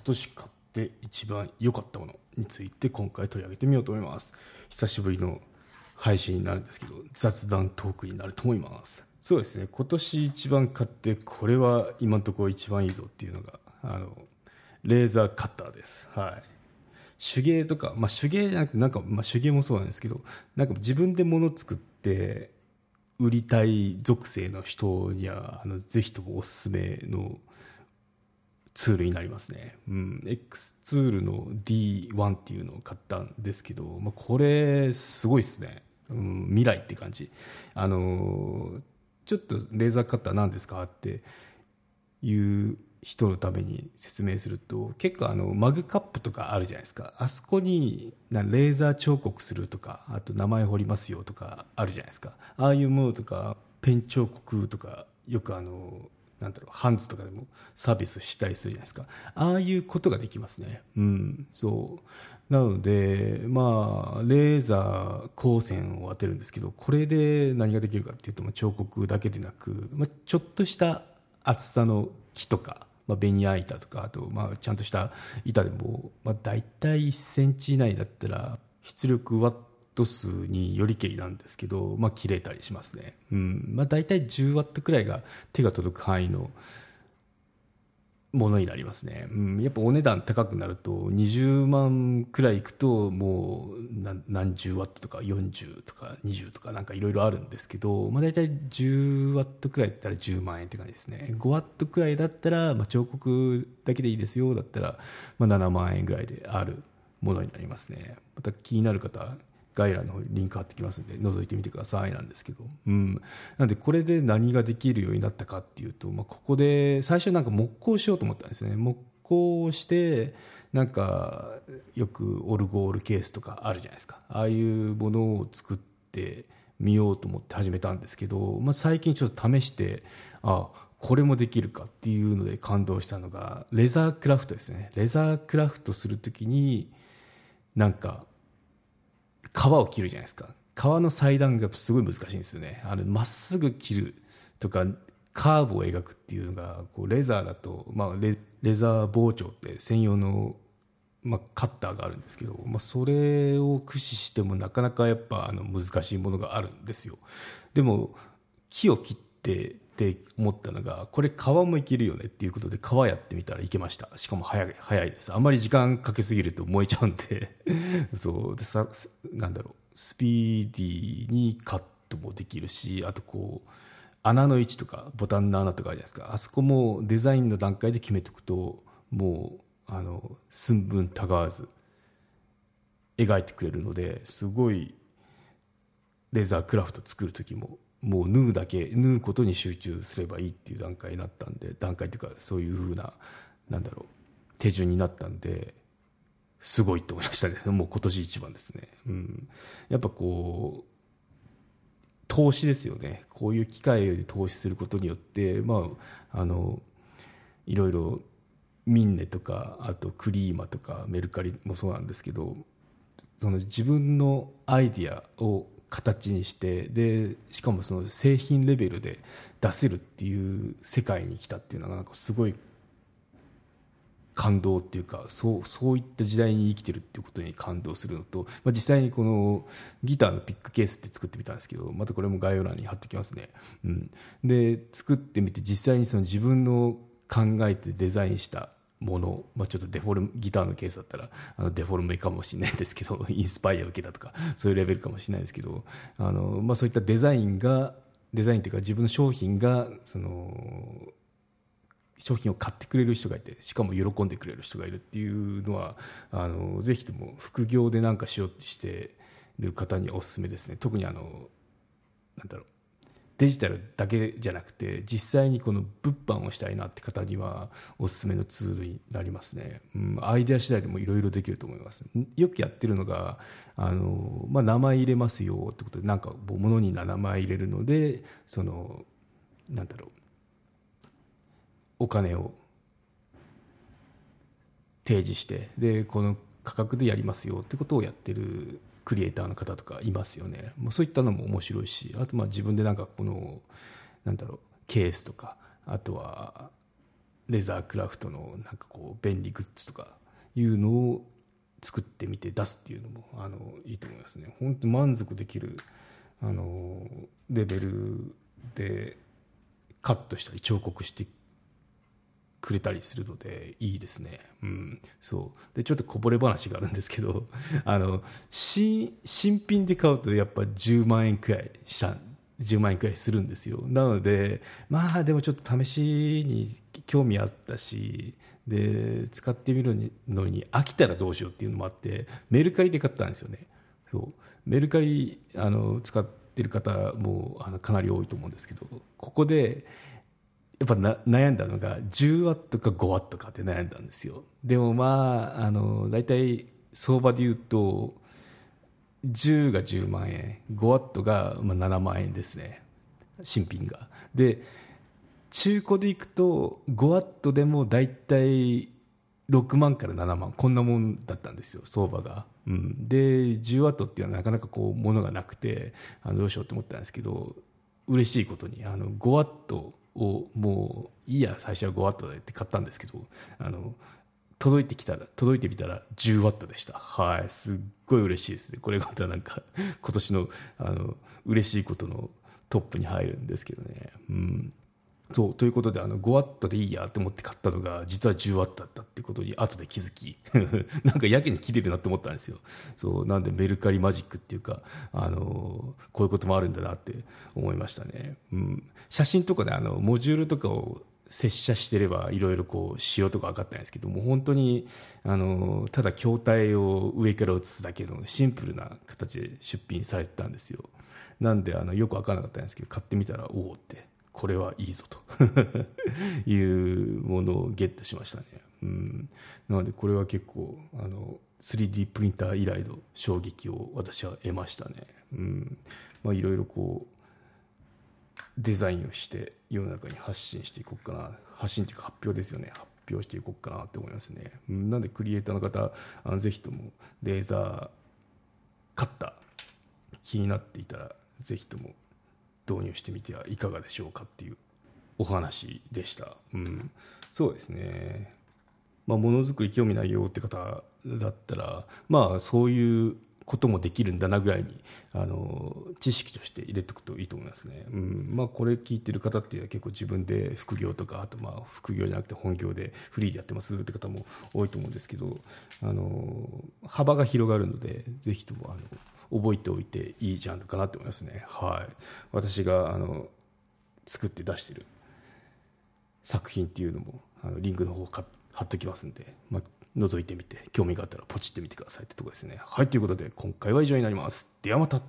今年買って一番良かったものについて今回取り上げてみようと思います。久しぶりの配信になるんですけど雑談トークになると思います。そうですね。今年一番買ってこれは今のところ一番いいぞっていうのがあのレーザーカッターです。はい。手芸とか、まあ、手芸じゃなくてなんか、まあ、手芸もそうなんですけどなんか自分で物作って売りたい属性の人にはあのぜひともおすすめのツールになりますね。うん。X ツールの D1 っていうのを買ったんですけど、まあ、これすごいですね。うん、未来って感じ。あのー、ちょっとレーザーカッター何ですかっていう人のために説明すると結構あのマグカップとかあるじゃないですかあそこにレーザー彫刻するとかあと名前彫りますよとかあるじゃないですかああいうものとかペン彫刻とかよくあのなんだろうハンズとかでもサービスしたりするじゃないですか。ああいうことができますね。うんそう。なのでまあレーザー光線を当てるんですけどこれで何ができるかっていうとま彫刻だけでなく、まあ、ちょっとした厚さの木とか、まあ、ベニヤ板とかあとまあちゃんとした板でも、まあ、大体1センチ以内だったら出力ワット数によりけりなんですけど、まあ、切れたりしますね。うん。まあ、大体10ワットくらいが手が届く範囲のものになりますね。うん。やっぱお値段高くなると、20万くらいいくと、もう何十ワットとか40とか20とかなんかいろいろあるんですけど、まあ、大体10ワットくらいだったら10万円って感じですね。5ワットくらいだったら、まあ、彫刻だけでいいですよだったら、まあ、7万円ぐらいであるものになりますね。また気になる方、概要欄の方にリンク貼ってきますんで覗いてみてくださいなんですけど、うん、なんでこれで何ができるようになったかっていうと、まあ、ここで最初なんか木工しようと思ったんですね。木工をしてなんかよくオルゴールケースとかあるじゃないですか。ああいうものを作ってみようと思って始めたんですけど、まあ、最近ちょっと試してあこれもできるかっていうので感動したのがレザークラフトですね。レザークラフトするときになんか皮を切るじゃないですか。皮の裁断がすごい難しいんですよね。あのまっすぐ切るとかカーブを描くっていうのがこうレザーだと、まあレ、レザー包丁って専用の、まあ、カッターがあるんですけど、まあ、それを駆使してもなかなかやっぱあの難しいものがあるんですよ。でも木を切ってって思ったのがこれ皮もいけるよねっていうことで皮やってみたらいけました。しかも早い早いです。あんまり時間かけすぎると燃えちゃうんで。そう。でさなんだろう。スピーディーにカットもできるしあとこう穴の位置とかボタンの穴とかあるじゃないですか。あそこもデザインの段階で決めておくともうあの寸分たがわず描いてくれるのですごいレーザークラフト作る時ももう縫うだけ縫うことに集中すればいいっていう段階になったんで段階っていうかそういうふうななんだろう手順になったんですごいと思いましたね。もう今年一番ですね、うん、やっぱこう投資ですよね。こういう機械で投資することによってまああのいろいろミンネとかあとクリーマとかメルカリもそうなんですけどその自分のアイディアを形にしてでしかもその製品レベルで出せるっていう世界に来たっていうのがなんかすごい感動っていうかそうそういった時代に生きてるっていうことに感動するのと、まあ、実際にこのギターのピックケースって作ってみたんですけどまたこれも概要欄に貼ってきますね、うん、で作ってみて実際にその自分の考えてデザインしたもの、まあ、ちょっとデフォルムギターのケースだったらあのデフォルメかもしれないですけど インスパイア受けたとかそういうレベルかもしれないですけどあの、まあ、そういったデザインがデザインというか自分の商品がその商品を買ってくれる人がいてしかも喜んでくれる人がいるっていうのはあのぜひとも副業で何かしようとしてる方におすすめですね。特にあのなんだろうデジタルだけじゃなくて実際にこの物販をしたいなって方にはおすすめのツールになりますね、うん、アイデア次第でもいろいろできると思います。よくやってるのがあの、まあ、名前入れますよってことでなんか物に名前入れるのでそのなんだろう。お金を提示してでこの価格でやりますよってことをやってるクリエイターの方とかいますよね。もうそういったのも面白いしあとまあ自分でなんかこのなんだろうケースとかあとはレザークラフトのなんかこう便利グッズとかいうのを作ってみて出すっていうのもあのいいと思いますね。本当満足できるあのレベルでカットしたり彫刻してくれたりするのでいいですね。うん、そう。でちょっとこぼれ話があるんですけど あの新品で買うとやっぱ10万円くらいした10万円くらいするんですよ。なのでまあでもちょっと試しに興味あったしで使ってみるのに飽きたらどうしようっていうのもあってメルカリで買ったんですよね。そう。メルカリあの使ってる方もあのかなり多いと思うんですけどここでやっぱな悩んだのが10ワットか5ワットかって悩んだんですよ。でもまああの大体相場で言うと10が10万円5ワットがまあ7万円ですね。新品が。で中古でいくと5ワットでも大体6万から7万。こんなもんだったんですよ相場が、うん、で10ワットっていうのはなかなかこう物がなくてあのどうしようと思ったんですけど嬉しいことにあの5ワットをもういいや最初は5ワットでって買ったんですけどあの届いてきたら届いてみたら10ワットでした。はい。すっごい嬉しいですね。これがまたなんか 今年のあの嬉しいことのトップに入るんですけどね。うん。そうということであの5ワットでいいやと思って買ったのが実は10ワットだったってことに後で気づき なんかやけに切れるなって思ったんですよ。そうなんでメルカリマジックっていうかあのこういうこともあるんだなって思いましたね、うん、写真とかであのモジュールとかを接写してればいろいろこう仕様とか分かったんですけども本当にあのただ筐体を上から写すだけのシンプルな形で出品されてたんですよ。なんであのよく分からなかったんですけど買ってみたらおおって。これはいいぞと。いうものをゲットしましたね、うん、なのでこれは結構あの 3D プリンター以来の衝撃を私は得ましたね、まあ、いろいろこうデザインをして世の中に発信していこうかな。発信というか発表ですよね。発表していこうかなと思いますね。なんでクリエイターの方あのぜひともレーザーカッター気になっていたらぜひとも導入してみてはいかがでしょうかっていうお話でした、うん、そうですね。まあものづくり興味ないよって方だったらまあそういうこともできるんだなぐらいにあの知識として入れておくといいと思いますね、うん。まあ、これ聞いてる方っていうのは結構自分で副業とかあとまあ副業じゃなくて本業でフリーでやってますって方も多いと思うんですけどあの幅が広がるのでぜひともあの覚えておいていいジャンルかなと思いますね。はい。私があの作って出してる作品っていうのもあのリンクの方貼っときますんで、まあ、覗いてみて興味があったらポチってみてくださいってとこですね。はいということで今回は以上になります。ではまた。